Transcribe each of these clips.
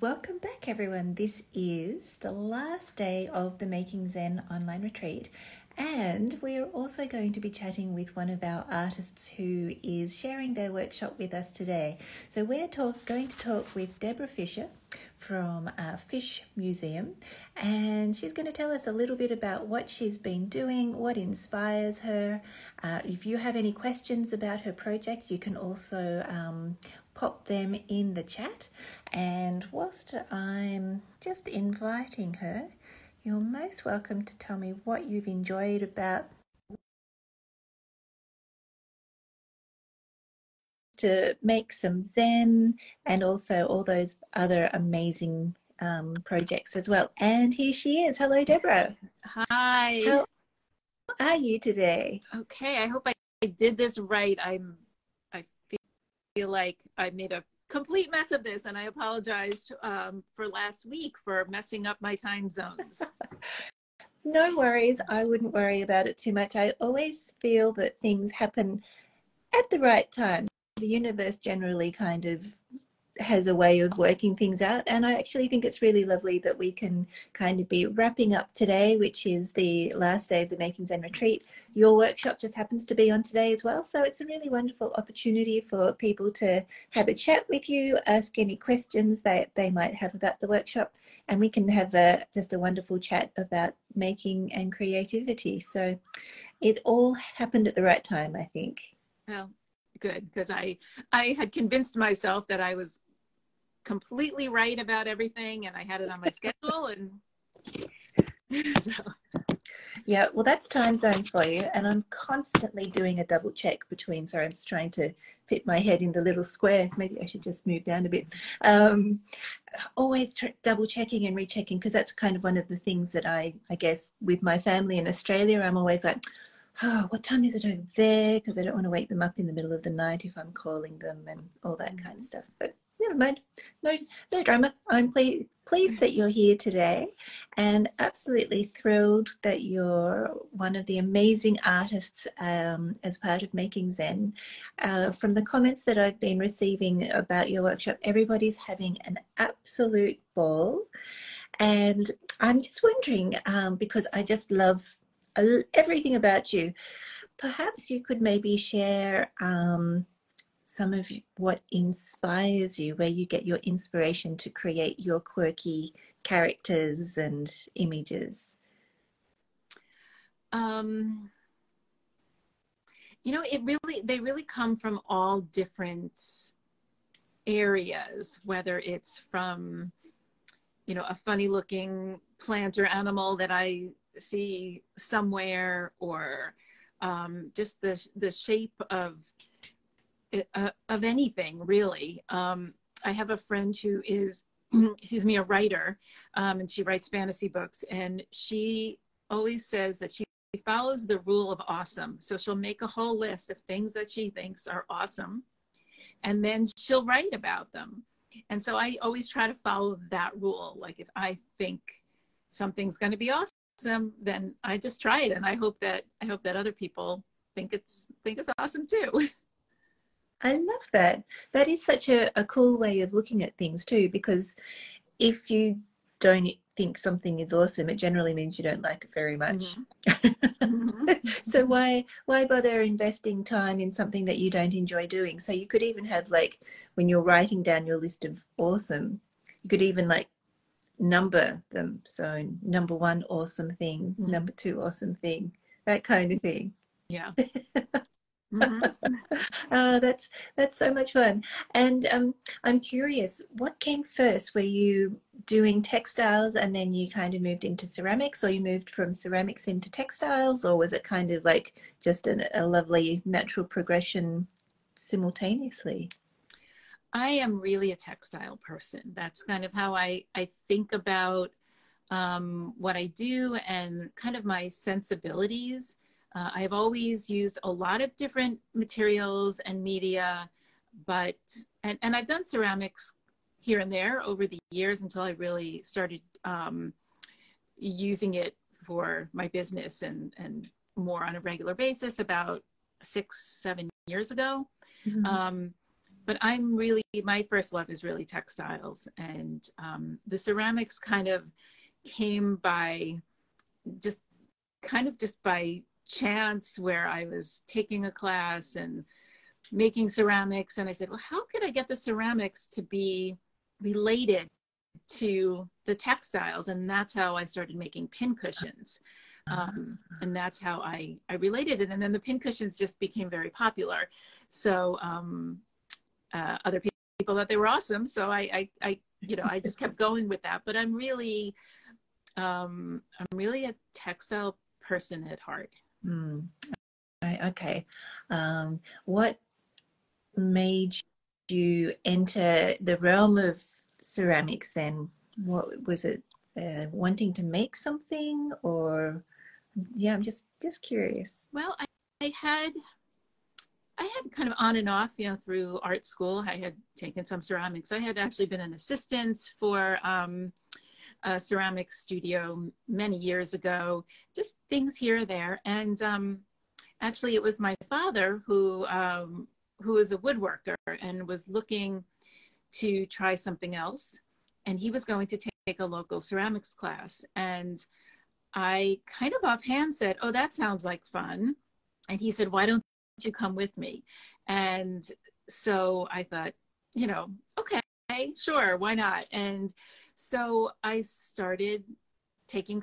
welcome back, everyone. This is the last day of the Making Zen online retreat, and we are also going to be chatting with one of our artists who is sharing their workshop with us today. So, we're talk, going to talk with Deborah Fisher from uh, Fish Museum, and she's going to tell us a little bit about what she's been doing, what inspires her. Uh, if you have any questions about her project, you can also um, pop them in the chat. And whilst I'm just inviting her, you're most welcome to tell me what you've enjoyed about to make some Zen and also all those other amazing um, projects as well. And here she is. Hello, Deborah. Hi. How are you today? Okay. I hope I did this right. I'm feel like I made a complete mess of this, and I apologized um, for last week for messing up my time zones. no worries. I wouldn't worry about it too much. I always feel that things happen at the right time. The universe generally kind of has a way of working things out. And I actually think it's really lovely that we can kind of be wrapping up today, which is the last day of the Making Zen retreat. Your workshop just happens to be on today as well. So it's a really wonderful opportunity for people to have a chat with you, ask any questions that they might have about the workshop. And we can have a, just a wonderful chat about making and creativity. So it all happened at the right time, I think. Well, good because I I had convinced myself that I was completely right about everything and I had it on my schedule and so. Yeah, well, that's time zones for you. And I'm constantly doing a double check between. Sorry, I'm just trying to fit my head in the little square. Maybe I should just move down a bit. Um, always tr- double checking and rechecking because that's kind of one of the things that I, I guess, with my family in Australia, I'm always like, oh, what time is it over there? Because I don't want to wake them up in the middle of the night if I'm calling them and all that kind of stuff. But mind. No, no drama. I'm ple- pleased that you're here today and absolutely thrilled that you're one of the amazing artists um, as part of Making Zen. Uh, from the comments that I've been receiving about your workshop, everybody's having an absolute ball. And I'm just wondering, um, because I just love everything about you, perhaps you could maybe share. Um, some of what inspires you, where you get your inspiration to create your quirky characters and images? Um, you know, it really, they really come from all different areas, whether it's from, you know, a funny looking plant or animal that I see somewhere or um, just the, the shape of uh, of anything really. Um, I have a friend who is, excuse me, a writer, um, and she writes fantasy books, and she always says that she follows the rule of awesome. So she'll make a whole list of things that she thinks are awesome, and then she'll write about them. And so I always try to follow that rule. Like if I think something's going to be awesome, then I just try it, and I hope that I hope that other people think it's think it's awesome too. I love that. That is such a, a cool way of looking at things too, because if you don't think something is awesome, it generally means you don't like it very much. Mm-hmm. so why why bother investing time in something that you don't enjoy doing? So you could even have like when you're writing down your list of awesome, you could even like number them. So number one awesome thing, mm-hmm. number two awesome thing, that kind of thing. Yeah. Mm-hmm. oh, that's that's so much fun. And um, I'm curious, what came first? Were you doing textiles and then you kind of moved into ceramics, or you moved from ceramics into textiles, or was it kind of like just an, a lovely natural progression simultaneously? I am really a textile person. That's kind of how I I think about um, what I do and kind of my sensibilities uh, I've always used a lot of different materials and media, but, and, and I've done ceramics here and there over the years until I really started um, using it for my business and, and more on a regular basis about six, seven years ago. Mm-hmm. Um, but I'm really my first love is really textiles, and um, the ceramics kind of came by just kind of just by chance where I was taking a class and making ceramics and I said, well, how could I get the ceramics to be related to the textiles? And that's how I started making pin cushions. Um, and that's how I, I related it. And then the pin cushions just became very popular. So um, uh, other people thought they were awesome. So I, I, I, you know, I just kept going with that. But I'm really, um, I'm really a textile person at heart. Mm. Okay. Um, what made you enter the realm of ceramics then? What was it? Uh, wanting to make something, or yeah, I'm just just curious. Well, I, I had I had kind of on and off, you know, through art school. I had taken some ceramics. I had actually been an assistant for um, a ceramics studio many years ago, just things here or there. And um, actually, it was my father who um, who was a woodworker and was looking to try something else. And he was going to take a local ceramics class. And I kind of offhand said, Oh, that sounds like fun. And he said, Why don't you come with me? And so I thought, you know, okay, sure, why not? And so I started taking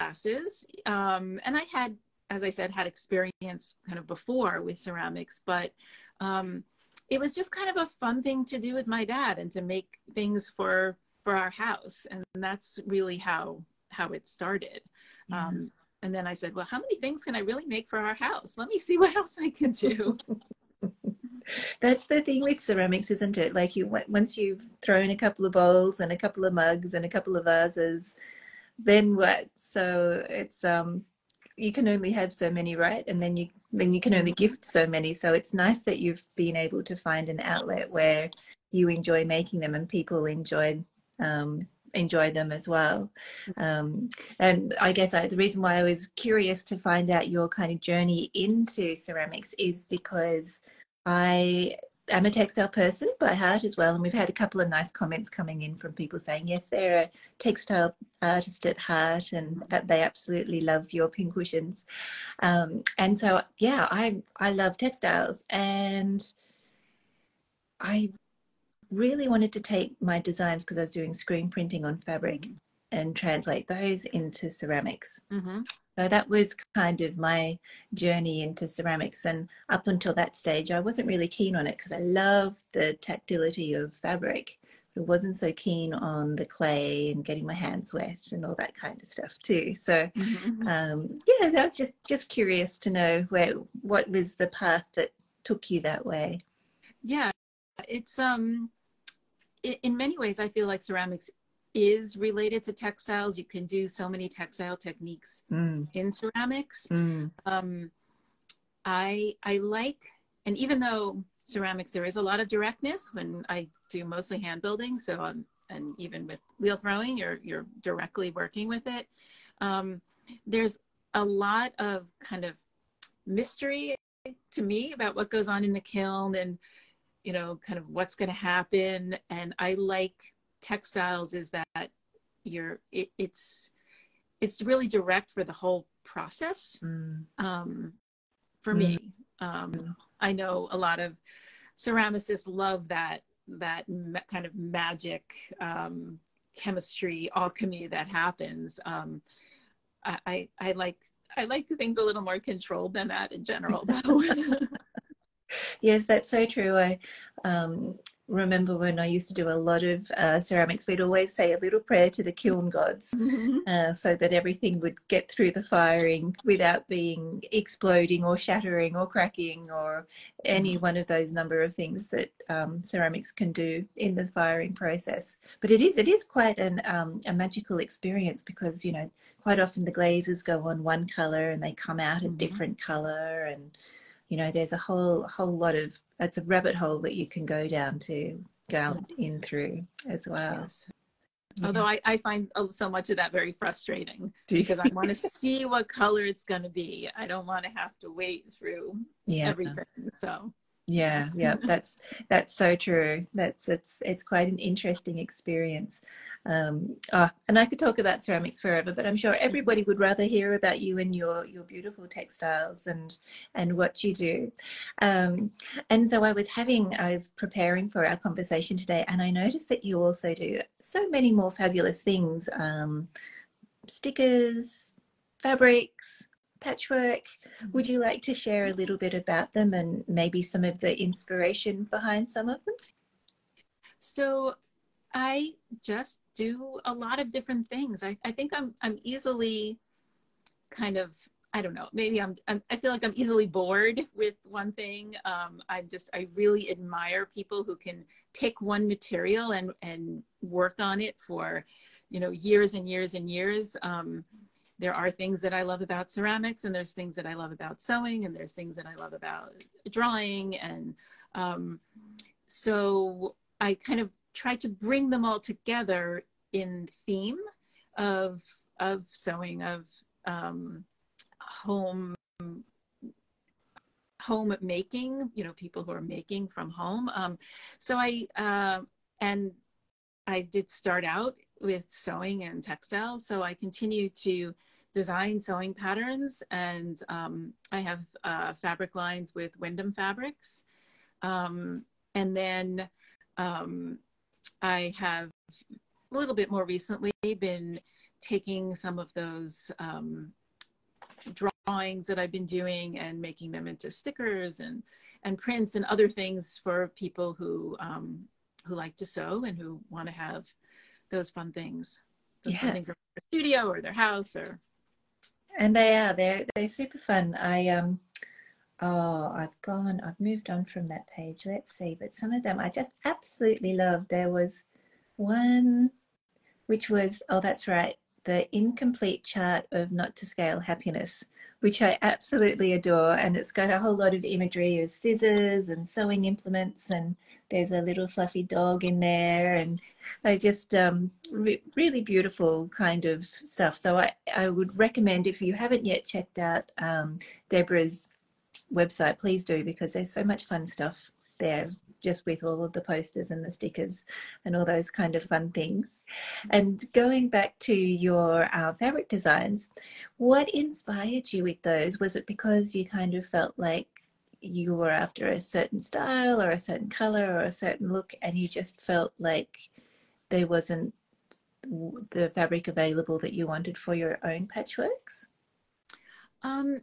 classes. Um, and I had, as I said, had experience kind of before with ceramics, but um, it was just kind of a fun thing to do with my dad and to make things for for our house and that's really how how it started yeah. um, and then i said well how many things can i really make for our house let me see what else i can do that's the thing with ceramics isn't it? Like you once you've thrown a couple of bowls and a couple of mugs and a couple of vases then what? So it's um you can only have so many right? And then you then you can only gift so many. So it's nice that you've been able to find an outlet where you enjoy making them and people enjoy um, enjoy them as well. Um, and i guess I, the reason why i was curious to find out your kind of journey into ceramics is because i am a textile person by heart as well, and we've had a couple of nice comments coming in from people saying yes, they're a textile artist at heart, and that they absolutely love your pincushions. Um, and so, yeah, I I love textiles, and I really wanted to take my designs because I was doing screen printing on fabric and translate those into ceramics. Mm-hmm. So that was kind of my journey into ceramics. And up until that stage, I wasn't really keen on it because I love the tactility of fabric. I wasn't so keen on the clay and getting my hands wet and all that kind of stuff too. So, mm-hmm. um, yeah, I was just just curious to know where what was the path that took you that way. Yeah, it's um, in many ways, I feel like ceramics is related to textiles. You can do so many textile techniques mm. in ceramics. Mm. Um, I I like, and even though ceramics there is a lot of directness when I do mostly hand building, so um, and even with wheel throwing, you're you're directly working with it. Um, there's a lot of kind of mystery to me about what goes on in the kiln and you know kind of what's going to happen and i like textiles is that you're it, it's it's really direct for the whole process mm. um, for mm. me um, mm. i know a lot of ceramicists love that that ma- kind of magic um, chemistry alchemy that happens um, I, I, I like i like things a little more controlled than that in general though yes that's so true i um, remember when I used to do a lot of uh, ceramics, we'd always say a little prayer to the kiln gods mm-hmm. uh, so that everything would get through the firing without being exploding or shattering or cracking or any mm-hmm. one of those number of things that um, ceramics can do in the firing process. But it is it is quite an um, a magical experience because you know quite often the glazes go on one color and they come out a mm-hmm. different color and you know there's a whole whole lot of it's a rabbit hole that you can go down to go yes. in through as well yes. yeah. although I, I find uh, so much of that very frustrating because i want to see what color it's going to be i don't want to have to wait through yeah. everything so Yeah, yeah, that's that's so true. That's it's it's quite an interesting experience. Um, oh, and I could talk about ceramics forever, but I'm sure everybody would rather hear about you and your your beautiful textiles and and what you do. Um, and so I was having, I was preparing for our conversation today, and I noticed that you also do so many more fabulous things: um, stickers, fabrics, patchwork. Would you like to share a little bit about them and maybe some of the inspiration behind some of them? So I just do a lot of different things. I, I think I'm I'm easily kind of I don't know. Maybe I'm, I'm, i feel like I'm easily bored with one thing. Um, I just I really admire people who can pick one material and and work on it for you know years and years and years. Um, there are things that I love about ceramics, and there's things that I love about sewing, and there's things that I love about drawing, and um, so I kind of try to bring them all together in theme of of sewing of um, home home making you know people who are making from home. Um, so i uh, and i did start out with sewing and textiles so i continue to design sewing patterns and um, i have uh, fabric lines with Windham fabrics um, and then um, I have a little bit more recently been taking some of those um, drawings that I've been doing and making them into stickers and and prints and other things for people who um, who like to sew and who want to have those fun things. Those yeah. fun things studio or their house or. And they are they're they're super fun. I um Oh, I've gone, I've moved on from that page. Let's see. But some of them I just absolutely love. There was one which was, oh, that's right, the incomplete chart of not to scale happiness, which I absolutely adore. And it's got a whole lot of imagery of scissors and sewing implements, and there's a little fluffy dog in there. And I just, um, re- really beautiful kind of stuff. So I, I would recommend if you haven't yet checked out um, Deborah's website, please do because there's so much fun stuff there just with all of the posters and the stickers and all those kind of fun things. And going back to your uh, fabric designs, what inspired you with those? Was it because you kind of felt like you were after a certain style or a certain color or a certain look and you just felt like there wasn't the fabric available that you wanted for your own patchworks? Um,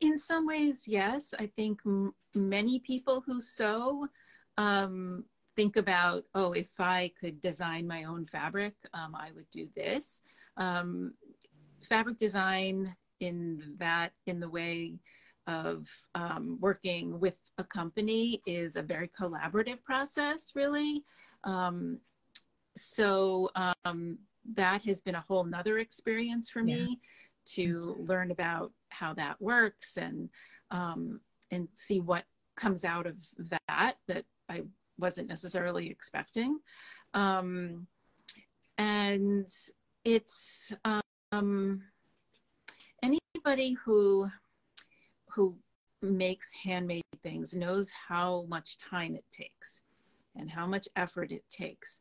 in some ways, yes. I think many people who sew um, think about, oh, if I could design my own fabric, um, I would do this. Um, fabric design in that, in the way of um, working with a company, is a very collaborative process, really. Um, so um, that has been a whole nother experience for me. Yeah to learn about how that works and um, and see what comes out of that that I wasn't necessarily expecting. Um, and it's um, anybody who who makes handmade things knows how much time it takes and how much effort it takes.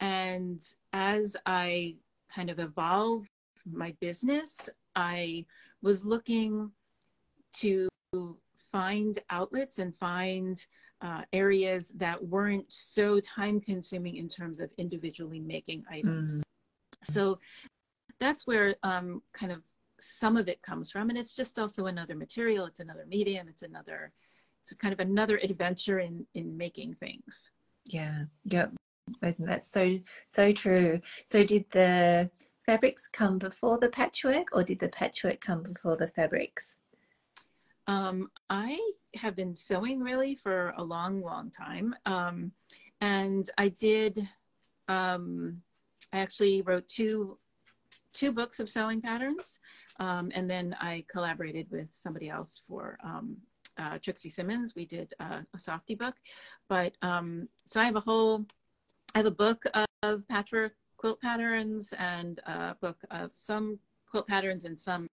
And as I kind of evolve my business, I was looking to find outlets and find uh, areas that weren't so time consuming in terms of individually making items. Mm. So that's where um, kind of some of it comes from. And it's just also another material, it's another medium, it's another, it's kind of another adventure in, in making things. Yeah. Yep. I think that's so, so true. So did the, fabrics come before the patchwork or did the patchwork come before the fabrics? Um, I have been sewing really for a long, long time. Um, and I did, um, I actually wrote two, two books of sewing patterns. Um, and then I collaborated with somebody else for um, uh, Trixie Simmons. We did uh, a softy book. But um, so I have a whole, I have a book of patchwork quilt patterns and a book of some quilt patterns and some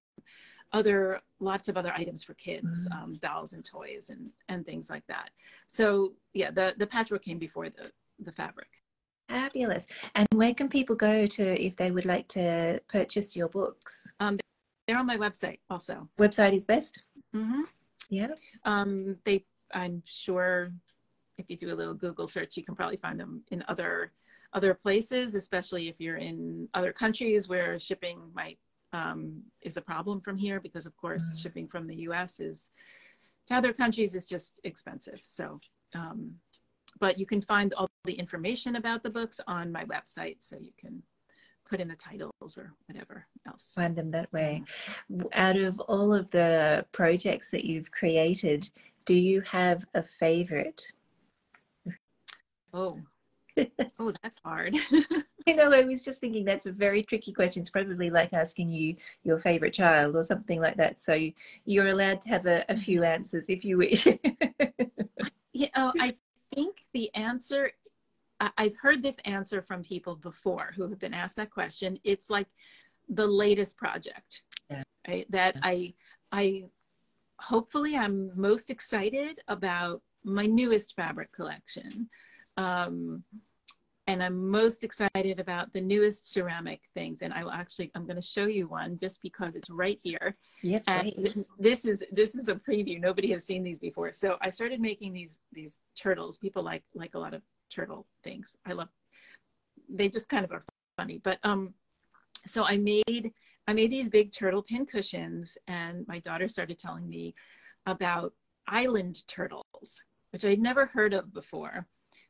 other lots of other items for kids, mm-hmm. um, dolls and toys and and things like that. So yeah, the the patchwork came before the the fabric. Fabulous. And where can people go to if they would like to purchase your books? Um, they're on my website also. Website is best. Mm-hmm. Yeah. Um, they, I'm sure, if you do a little Google search, you can probably find them in other other places, especially if you're in other countries where shipping might um, is a problem from here, because of course mm. shipping from the U.S. is to other countries is just expensive. So, um, but you can find all the information about the books on my website, so you can put in the titles or whatever else. Find them that way. Out of all of the projects that you've created, do you have a favorite? Oh, oh, that's hard. you know, I was just thinking that's a very tricky question. It's probably like asking you your favorite child or something like that. So you're allowed to have a, a few mm-hmm. answers if you wish. yeah, know, I think the answer I've heard this answer from people before who have been asked that question. It's like the latest project yeah. right? that yeah. I, I, hopefully I'm most excited about my newest fabric collection. Um, and I'm most excited about the newest ceramic things. And I will actually, I'm going to show you one just because it's right here. Yes, and this is this is a preview. Nobody has seen these before. So I started making these these turtles. People like like a lot of turtle things. I love. They just kind of are funny, but um, so I made I made these big turtle pin cushions, and my daughter started telling me about island turtles, which I'd never heard of before,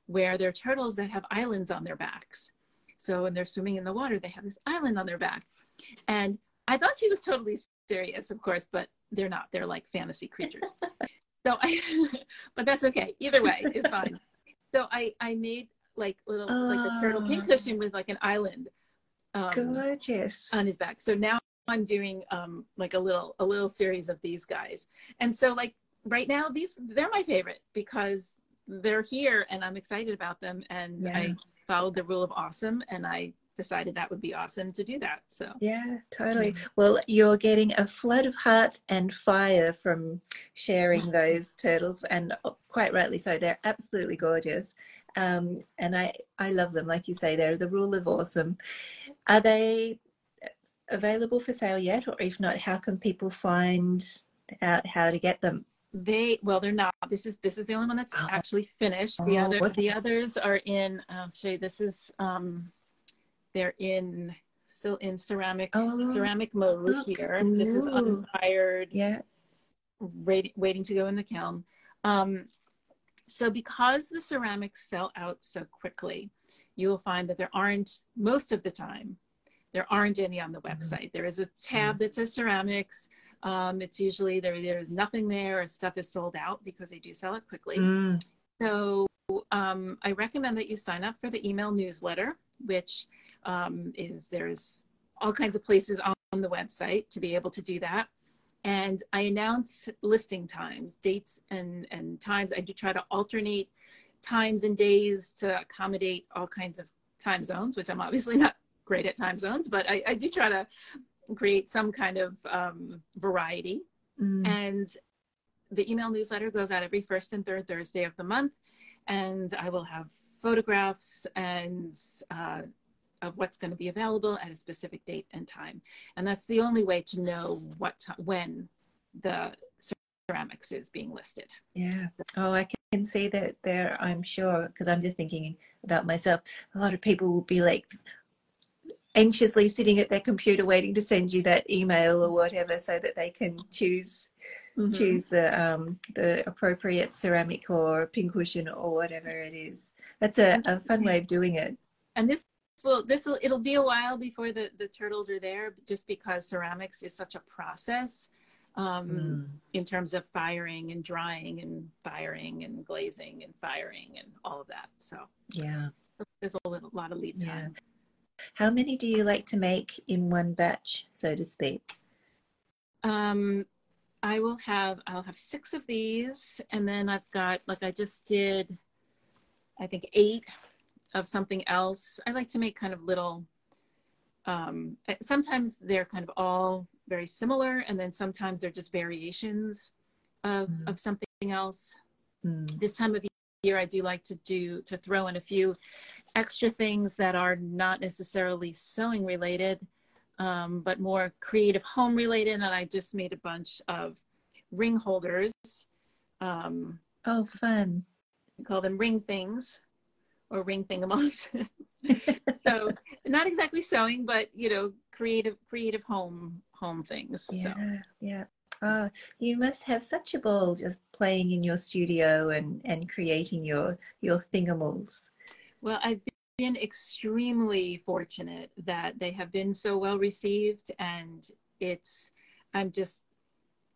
where they're turtles that have islands on their backs. So when they're swimming in the water, they have this island on their back, and I thought she was totally serious, of course, but they're not. They're like fantasy creatures. so I, but that's okay. Either way, it's fine so I I made like little like a turtle pin ah. cushion with like an island. Um, Gorgeous on his back. So now I'm doing um like a little a little series of these guys, and so like right now these they're my favorite because they're here and I'm excited about them, and yeah. I followed the rule of awesome, and I decided that would be awesome to do that. So yeah, totally. Well, you're getting a flood of hearts and fire from sharing those turtles, and quite rightly so. They're absolutely gorgeous, um, and I I love them. Like you say, they're the rule of awesome. Are they available for sale yet, or if not, how can people find out how to get them? They well they're not this is this is the only one that's oh. actually finished the oh, other okay. the others are in i'll show you this is um they're in still in ceramic oh, ceramic mode look. here. Ooh. This is unfired. Yeah. Ready, waiting to go in the kiln. Um, so because the ceramics sell out so quickly, you will find that there aren't most of the time there aren't any on the mm-hmm. website. Mm-hmm. There is a tab mm-hmm. that says ceramics. Um, it's usually there there's nothing there or stuff is sold out because they do sell it quickly. Mm. So um, I recommend that you sign up for the email newsletter, which um, is there's all kinds of places on the website to be able to do that. And I announce listing times, dates and, and times. I do try to alternate times and days to accommodate all kinds of time zones, which I'm obviously not great at time zones, but I, I do try to create some kind of um, variety. Mm. And the email newsletter goes out every first and third Thursday of the month. And I will have photographs and uh, of what's going to be available at a specific date and time. And that's the only way to know what when the ceramics is being listed. Yeah. Oh, I can see that there, I'm sure, because I'm just thinking about myself. A lot of people will be like anxiously sitting at their computer waiting to send you that email or whatever so that they can choose mm-hmm. choose the um the appropriate ceramic or pincushion or whatever it is. That's a, a fun way of doing it. And this well this will it'll be a while before the the turtles are there just because ceramics is such a process um, mm. in terms of firing and drying and firing and glazing and firing and all of that so yeah there's a little, lot of lead time yeah. How many do you like to make in one batch so to speak um i will have i'll have six of these and then i've got like i just did i think eight of something else. I like to make kind of little um, sometimes they're kind of all very similar, and then sometimes they're just variations of, mm. of something else. Mm. This time of year, I do like to do to throw in a few extra things that are not necessarily sewing related, um, but more creative home related. And I just made a bunch of ring holders. Um, oh, fun! We call them ring things or ring thingamals. so not exactly sewing, but you know, creative creative home home things. Yeah, so. yeah. Oh, you must have such a ball just playing in your studio and and creating your your thingamals. Well, I've been extremely fortunate that they have been so well received, and it's I'm just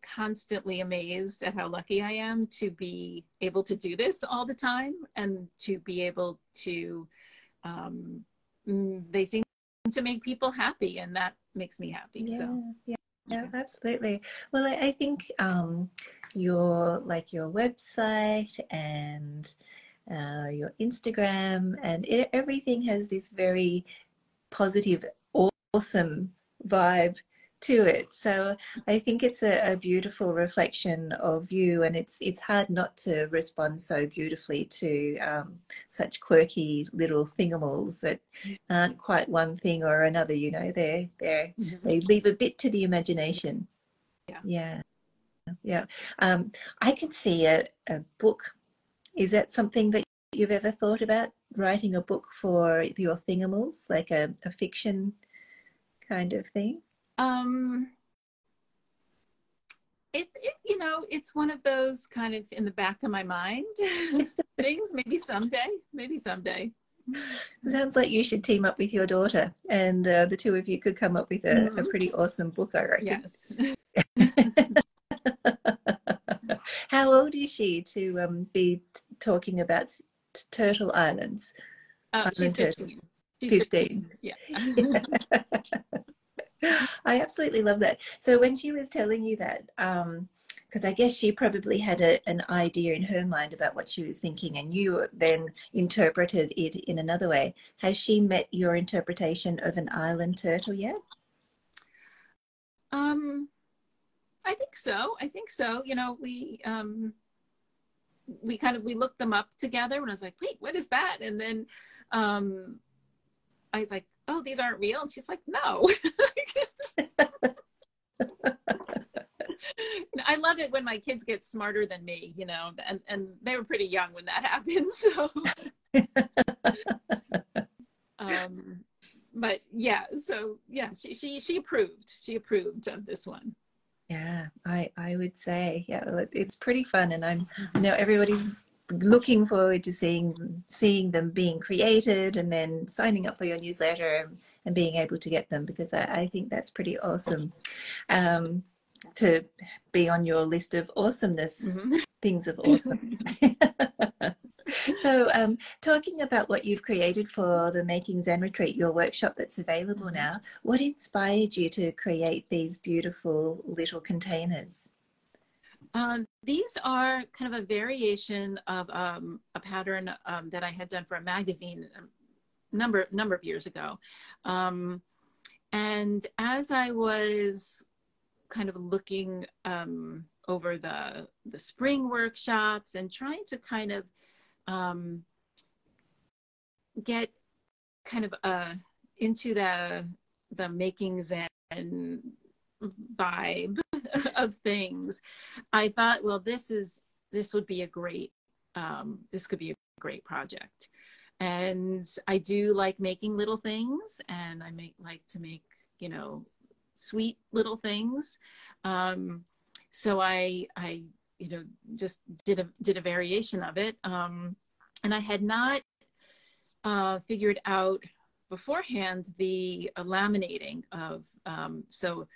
constantly amazed at how lucky I am to be able to do this all the time and to be able to, um, mm, they seem to make people happy and that makes me happy. Yeah, so, yeah. Yeah, absolutely. Well, I, I think um, your like your website and uh, your Instagram and it, everything has this very positive, awesome vibe to it. So I think it's a, a, beautiful reflection of you, and it's it's hard not to respond so beautifully to um, such quirky little thingamals that aren't quite one thing or another. You know, they're they mm-hmm. they leave a bit to the imagination. Yeah, yeah, yeah. Um, I can see a, a book. Is that something that you've ever thought about writing a book for your thingamals, like a, a fiction kind of thing? Um, it, it, you know, it's one of those kind of in the back of my mind things. Maybe someday, maybe someday. Sounds like you should team up with your daughter, and uh, the two of you could come up with a, mm. a mm-hmm. pretty awesome book. I reckon. Yes. How old is she to um, be t- talking about t- turtle islands? Uh, she's 15. She's 15. 15. Yeah. I absolutely love that. So when she was telling you that, um, because I guess she probably had a, an idea in her mind about what she was thinking, and you then interpreted it in another way. Has she met your interpretation of an island turtle yet? Um, I think so. I think so. You know, we um, we kind of we looked them up together, and I was like, "Wait, what is that?" And then um, I was like, "Oh, these aren't real." And she's like, "No." I love it when my kids get smarter than me, you know, and, and they were pretty young when that happened. So, um, but yeah, so yeah, she, she, she approved, she approved of this one. Yeah, I, I would say, yeah, it's pretty fun. And I'm, you know, everybody's looking forward to seeing seeing them being created and then signing up for your newsletter and, being able to get them because I, I think that's pretty awesome um, to be on your list of awesomeness mm-hmm. things of awesome. so um, talking about what you've created for the Making Zen Retreat, your workshop that's available mm-hmm. now, what inspired you to create these beautiful little containers? Um, these are kind of a variation of um, a pattern um, that I had done for a magazine a um, number number of years ago. Um, and as I was kind of looking um, over the the spring workshops and trying to kind of get kind of uh, into the the making Zen vibe of things, I thought, well, this is this would be a great um, this could be a great project. And I do like making little things, and I make like to make you know sweet little things. Um, so I I you know just did a did a variation of it, um, and I had not uh, figured out beforehand the uh, laminating of um, so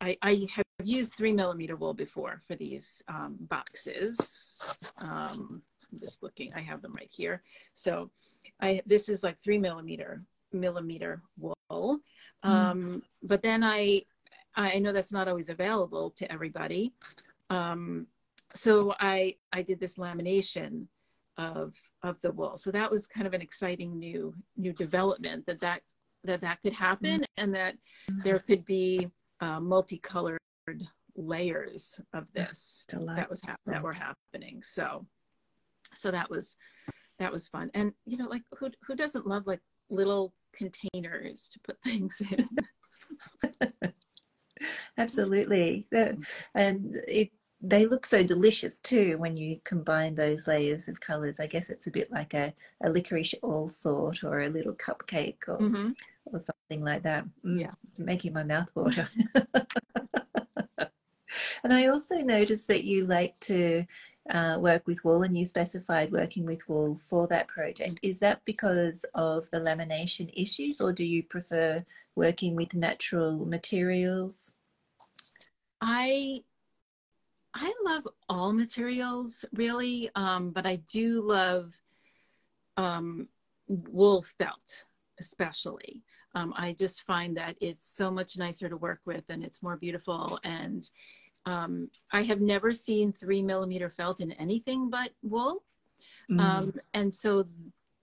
I, I have used three millimeter wool before for these um, boxes. Um, I'm just looking, I have them right here. So I, this is like three millimeter millimeter wool. Hmm. Um, but then I, I know that's not always available to everybody. Um, so I, I did this lamination of, of the wool. So that was kind of an exciting new, new development that that that that could happen and that there could be uh, multicolored layers of this that was hap- that were happening. So so that was that was fun. And you know like who who doesn't love like little containers to put things in? Absolutely. And it they look so delicious too when you combine those layers of colors. I guess it's a bit like a, a licorice all sort or a little cupcake or, mm-hmm. or something like that. Mm, yeah. Making my mouth water. and I also noticed that you like to uh, work with wool and you specified working with wool for that project. Is that because of the lamination issues or do you prefer working with natural materials? I I love all materials really, um, but I do love um, wool felt especially. Um, I just find that it's so much nicer to work with and it's more beautiful. And um, I have never seen three millimeter felt in anything but wool. Mm. and so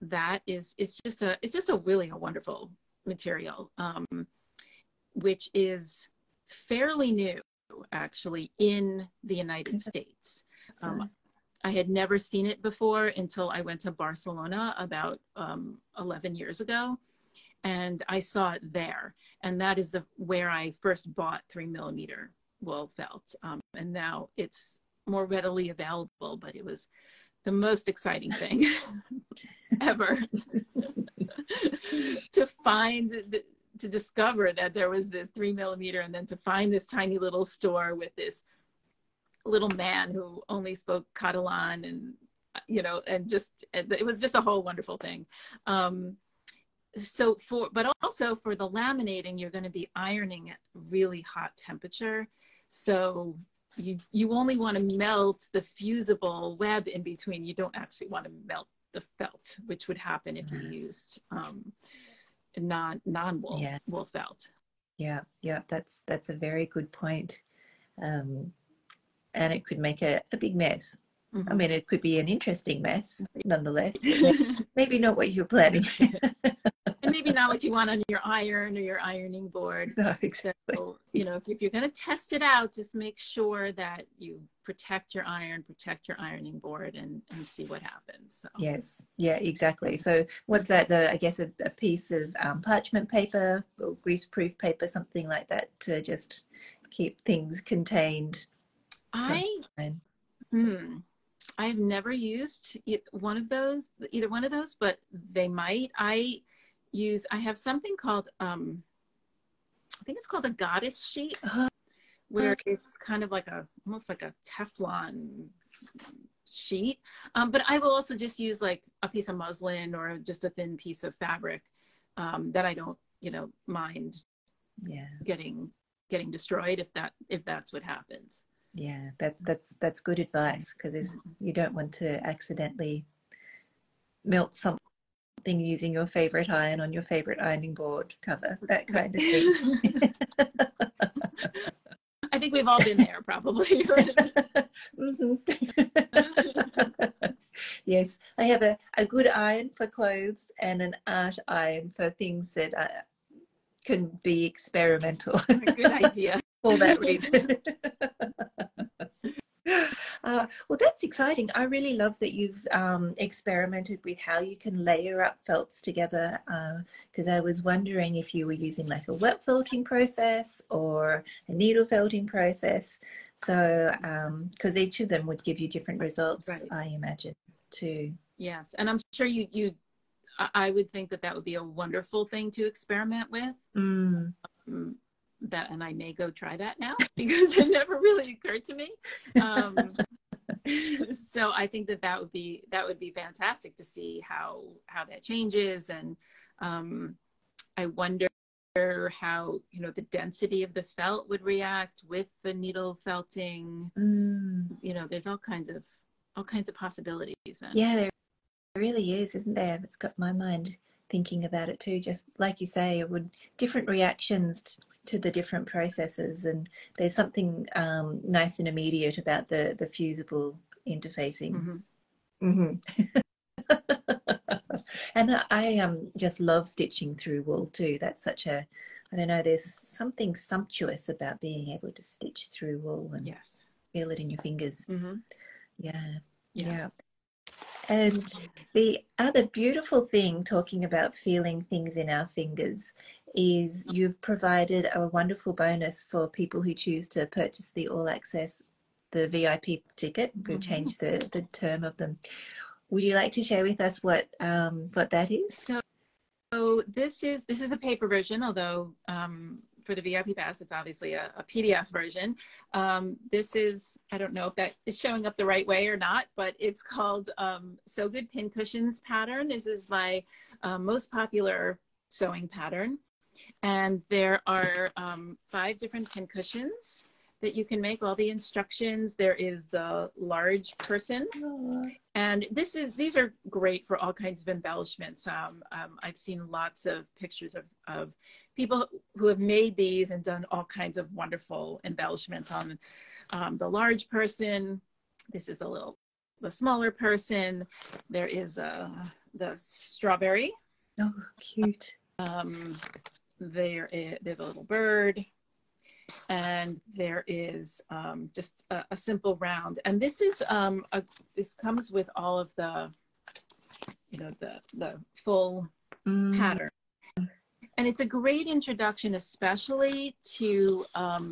that is, it's just a, it's just a really a wonderful material, um, which is fairly new actually in the United States. Um, I had never seen it before until I went to Barcelona about um, 11 years ago. And I saw it there. And that is the where I first bought three millimeter wool felt. Um, and now it's more readily available, but it was the most exciting thing ever to find to discover that there was this three millimeter and then to find this tiny little store with this little man who only spoke Catalan and you know and just it was just a whole wonderful thing. Um, so for but also for the laminating you're going to be ironing at really hot temperature. So you you only want to melt the fusible web in between. You don't actually want to melt the felt which would happen if you used um, non non wool yeah. wool felt. Yeah, yeah, that's that's a very good point. Um, and it could make a, a big mess. Mm-hmm. I mean, it could be an interesting mess, nonetheless. maybe not what you're planning. maybe not what you want on your iron or your ironing board. No, exactly. So, you know, if, if you're going to test it out, just make sure that you protect your iron, protect your ironing board, and, and see what happens. So. Yes, yeah, exactly. So, what's that? The I guess a, a piece of um, parchment paper or greaseproof paper, something like that, to just keep things contained. I hmm. I've never used one of those, either one of those, but they might. I use, I have something called, um, I think it's called a goddess sheet, uh-huh. where it's kind of like a, almost like a Teflon sheet. Um, but I will also just use like a piece of muslin or just a thin piece of fabric um, that I don't, you know, mind yeah. getting getting destroyed if that if that's what happens. Yeah, that that's that's good advice because mm-hmm. you don't want to accidentally melt something using your favorite iron on your favorite ironing board cover, that kind of thing. I think we've all been there probably. mm-hmm. yes, I have a, a good iron for clothes and an art iron for things that uh, can be experimental. good idea. for that reason. Uh, well, that's exciting. I really love that you've um, experimented with how you can layer up felts together. Because uh, I was wondering if you were using like a wet felting process or a needle felting process. So, because um, each of them would give you different results, right. I imagine, too. Yes, and I'm sure you you. I would think that that would be a wonderful thing to experiment with. Mm. Um, that and I may go try that now because it never really occurred to me. Um, so I think that that would be that would be fantastic to see how how that changes, and um, I wonder how you know the density of the felt would react with the needle felting. Mm. You know, there's all kinds of all kinds of possibilities. And, yeah, there really is, isn't there? That's got my mind thinking about it too. Just like you say, it would different reactions to the different processes and there's something um, nice and immediate about the the fusible interfacing mm-hmm. Mm-hmm. And I, I um just love stitching through wool too. That's such a I don't know, there's something sumptuous about being able to stitch through wool and yes. feel it in your fingers. Mm-hmm. Yeah. Yeah. yeah. And the other beautiful thing, talking about feeling things in our fingers, is you've provided a wonderful bonus for people who choose to purchase the all access, the VIP ticket. We've Mhm. changed the, the term of them. Would you like to share with us what um, what that is? So, so this is this is the paper version, although um, for the VIP pass, it's obviously a, a PDF version. Um, this is I don't know if that is showing up the right way or not, but it's called um, Sew Good Pin Cushions pattern. This is my uh, most popular sewing pattern, and there are um, five different pin cushions that you can make all the instructions there is the large person and this is these are great for all kinds of embellishments um, um, i've seen lots of pictures of, of people who have made these and done all kinds of wonderful embellishments on um, the large person. This is the little the smaller person. There is uh, the strawberry. Oh, cute. um, there is, there's a little bird. And there is um, just a, a, simple round. And this is um, a, this comes with all of the you know the the full Mm. pattern and it's a great introduction especially to um,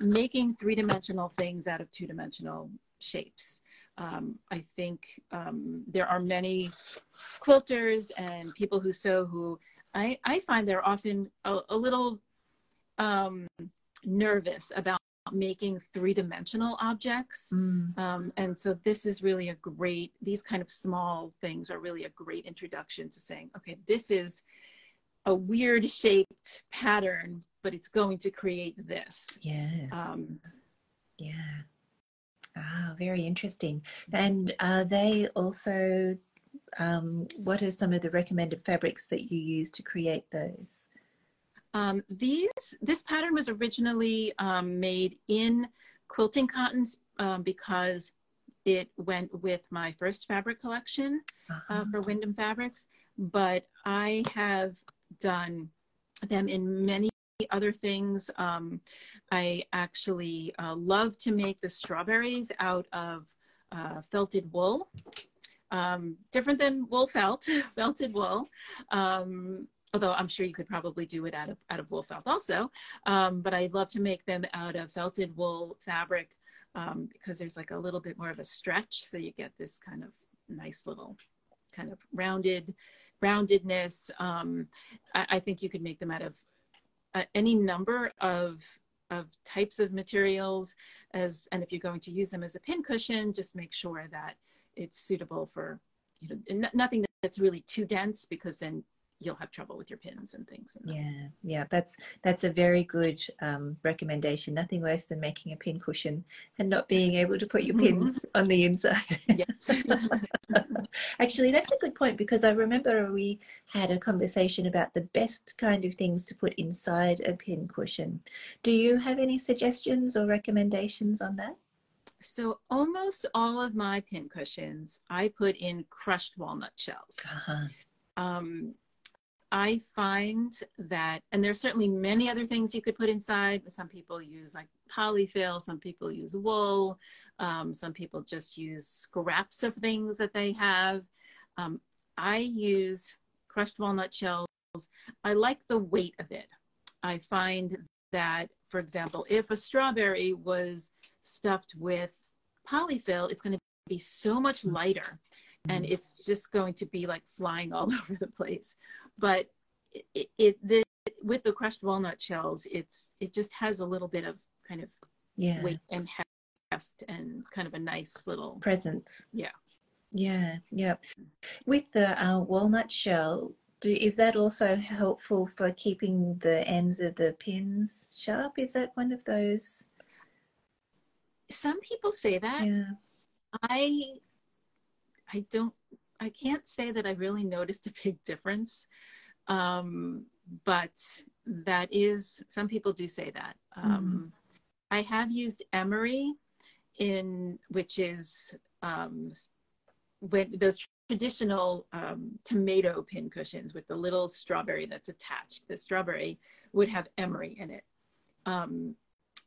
making three-dimensional things out of two-dimensional shapes um, i think um, there are many quilters and people who sew who i, I find they're often a, a little um, nervous about making three-dimensional objects Mm. um, and so this is really a great these kind of small things are really a great introduction to saying okay this is a weird shaped pattern but it's going to create this Yes. um, yeah. Ah, very interesting. And are they also, um, what are some of the recommended fabrics that you use to create those? Um, these this pattern was originally um, made in quilting cottons um, because it went with my first fabric collection uh, Uh-huh. for Windham Fabrics, but I have done them in many other things. Um, I actually uh, love to make the strawberries out of uh, felted wool, um, different than wool felt, felted wool. Um, although I'm sure you could probably do it out of out of wool felt also. Um, but I love to make them out of felted wool fabric um, because there's like a little bit more of a stretch, so you get this kind of nice little kind of rounded roundedness. Um, I, I think you could make them out of uh, any number of of types of materials as and if you're going to use them as a pin cushion just make sure that it's suitable for you know n- nothing that's really too dense because then you'll have trouble with your pins and things. And Yeah, yeah, that's that's a very good um, recommendation. Nothing worse than making a pin cushion and not being able to put your pins on the inside. yes. Actually, that's a good point because I remember we had a conversation about the best kind of things to put inside a pin cushion. Do you have any suggestions or recommendations on that? so almost all of my pin cushions I put in crushed walnut shells. Uh-huh. Um, I find that, and there's certainly many other things you could put inside. Some people use like polyfill, some people use wool, um, some people just use scraps of things that they have. Um, I use crushed walnut shells. I like the weight of it. I find that, for example, if a strawberry was stuffed with polyfill, it's going to be so much lighter and it's just going to be like flying all over the place but it, it the with the crushed walnut shells it's it just has a little bit of kind of Yeah, weight and heft and kind of a nice little presence. Yeah. Yeah, yeah. With the uh, walnut shell, do, is that also helpful for keeping the ends of the pins sharp? Is that one of those? some people say that Yeah. i i don't i can't say that i really noticed a big difference um but that is some people do say that um i have used emery in which is um when those traditional um, tomato pin cushions with the little strawberry that's attached. The strawberry would have emery in it. Um,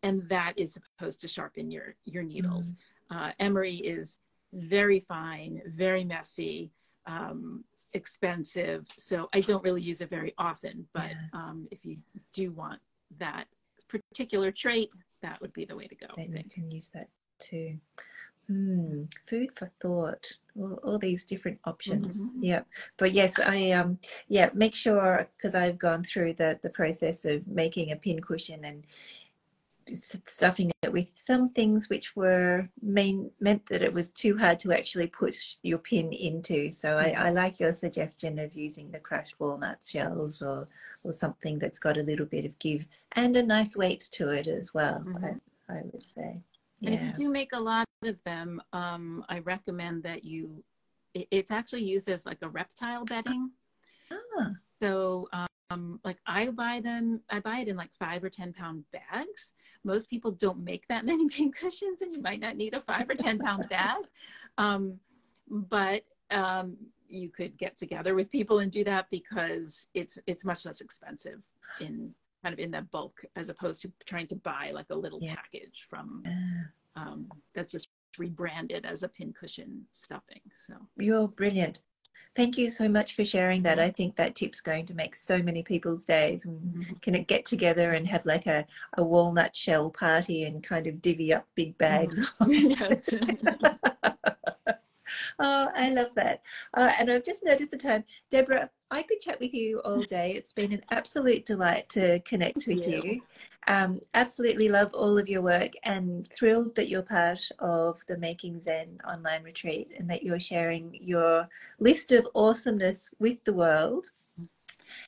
and that is supposed to sharpen your, your needles. Mm. Uh, emery is very fine, very messy, um, expensive. So I don't really use it very often, but yeah. um, if you do want that particular trait, that would be the way to go. Then you can use that too. Hmm, food for thought. All, all these different options. Mm-hmm. Yeah, but yes, I um yeah make sure because I've gone through the the process of making a pin cushion and stuffing it with some things which were main, meant that it was too hard to actually push your pin into. So I, I, like your suggestion of using the crushed walnut shells or, or something that's got a little bit of give and a nice weight to it as well, mm-hmm. I, I, would say. Yeah. And if you do make a lot of them, um, I recommend that you, it, it's actually used as like a reptile bedding. Ah. So um, like I buy them, I buy it in like five or 10 pound bags. Most people don't make that many pin cushions and you might not need a five or 10 pound bag. Um, but um, you could get together with people and do that because it's, it's much less expensive in kind of in that bulk as opposed to trying to buy like a little yeah. package from, um, that's just rebranded as a pin cushion stuffing. So you're brilliant. Thank you so much for sharing that. I think that tip's going to make so many people's days. Mm-hmm. Can it get together and have like a, a walnut shell party and kind of divvy up big bags? Mm. oh, I love that. Uh, and I've just noticed the time. Deborah, I could chat with you all day. It's been an absolute delight to connect with yeah. you. Um, absolutely love all of your work and thrilled that you're part of the Making Zen online retreat and that you're sharing your list of awesomeness with the world.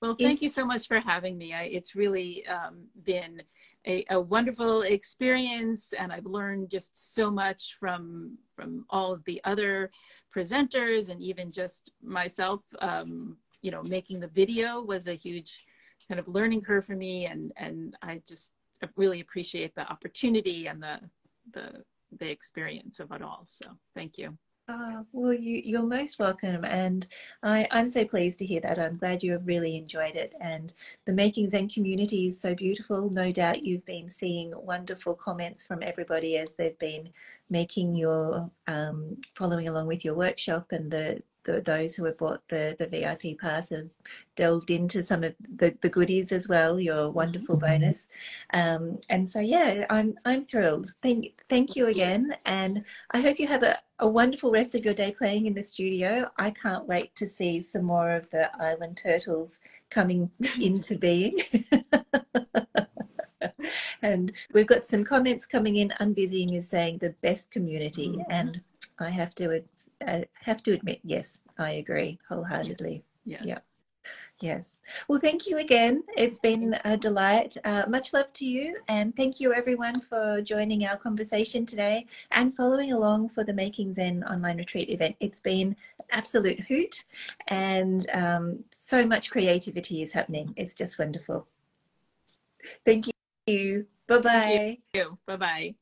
Well, thank you so much for having me. I, it's really um, been a, a, wonderful experience, and I've learned just so much from from all of the other presenters, and even just myself. Um, you know, making the video was a huge kind of learning curve for me and and I just really appreciate the opportunity and the the the experience of it all. So thank you. Uh, well, you, you're most welcome, and I, I'm so pleased to hear that. I'm glad you have really enjoyed it, and the Making Zen community is so beautiful. No doubt you've been seeing wonderful comments from everybody as they've been making your um, following along with your workshop and the the, those who have bought the, the VIP pass have delved into some of the, the goodies as well, your wonderful mm-hmm. bonus. Um, and so, yeah, I'm, I'm thrilled. Thank, thank you again. And I hope you have a, a wonderful rest of your day playing in the studio. I can't wait to see some more of the island turtles coming into being. and we've got some comments coming in. Unbusying is saying the best community. Mm-hmm. And I have to uh, have to admit, yes, I agree wholeheartedly. Yes. Yeah. Yes. Well, thank you again. It's been a delight. Uh, much love to you. And thank you, everyone, for joining our conversation today and following along for the Making Zen online retreat event. It's been an absolute hoot and um, so much creativity is happening. It's just wonderful. Thank you. Bye bye. Bye bye.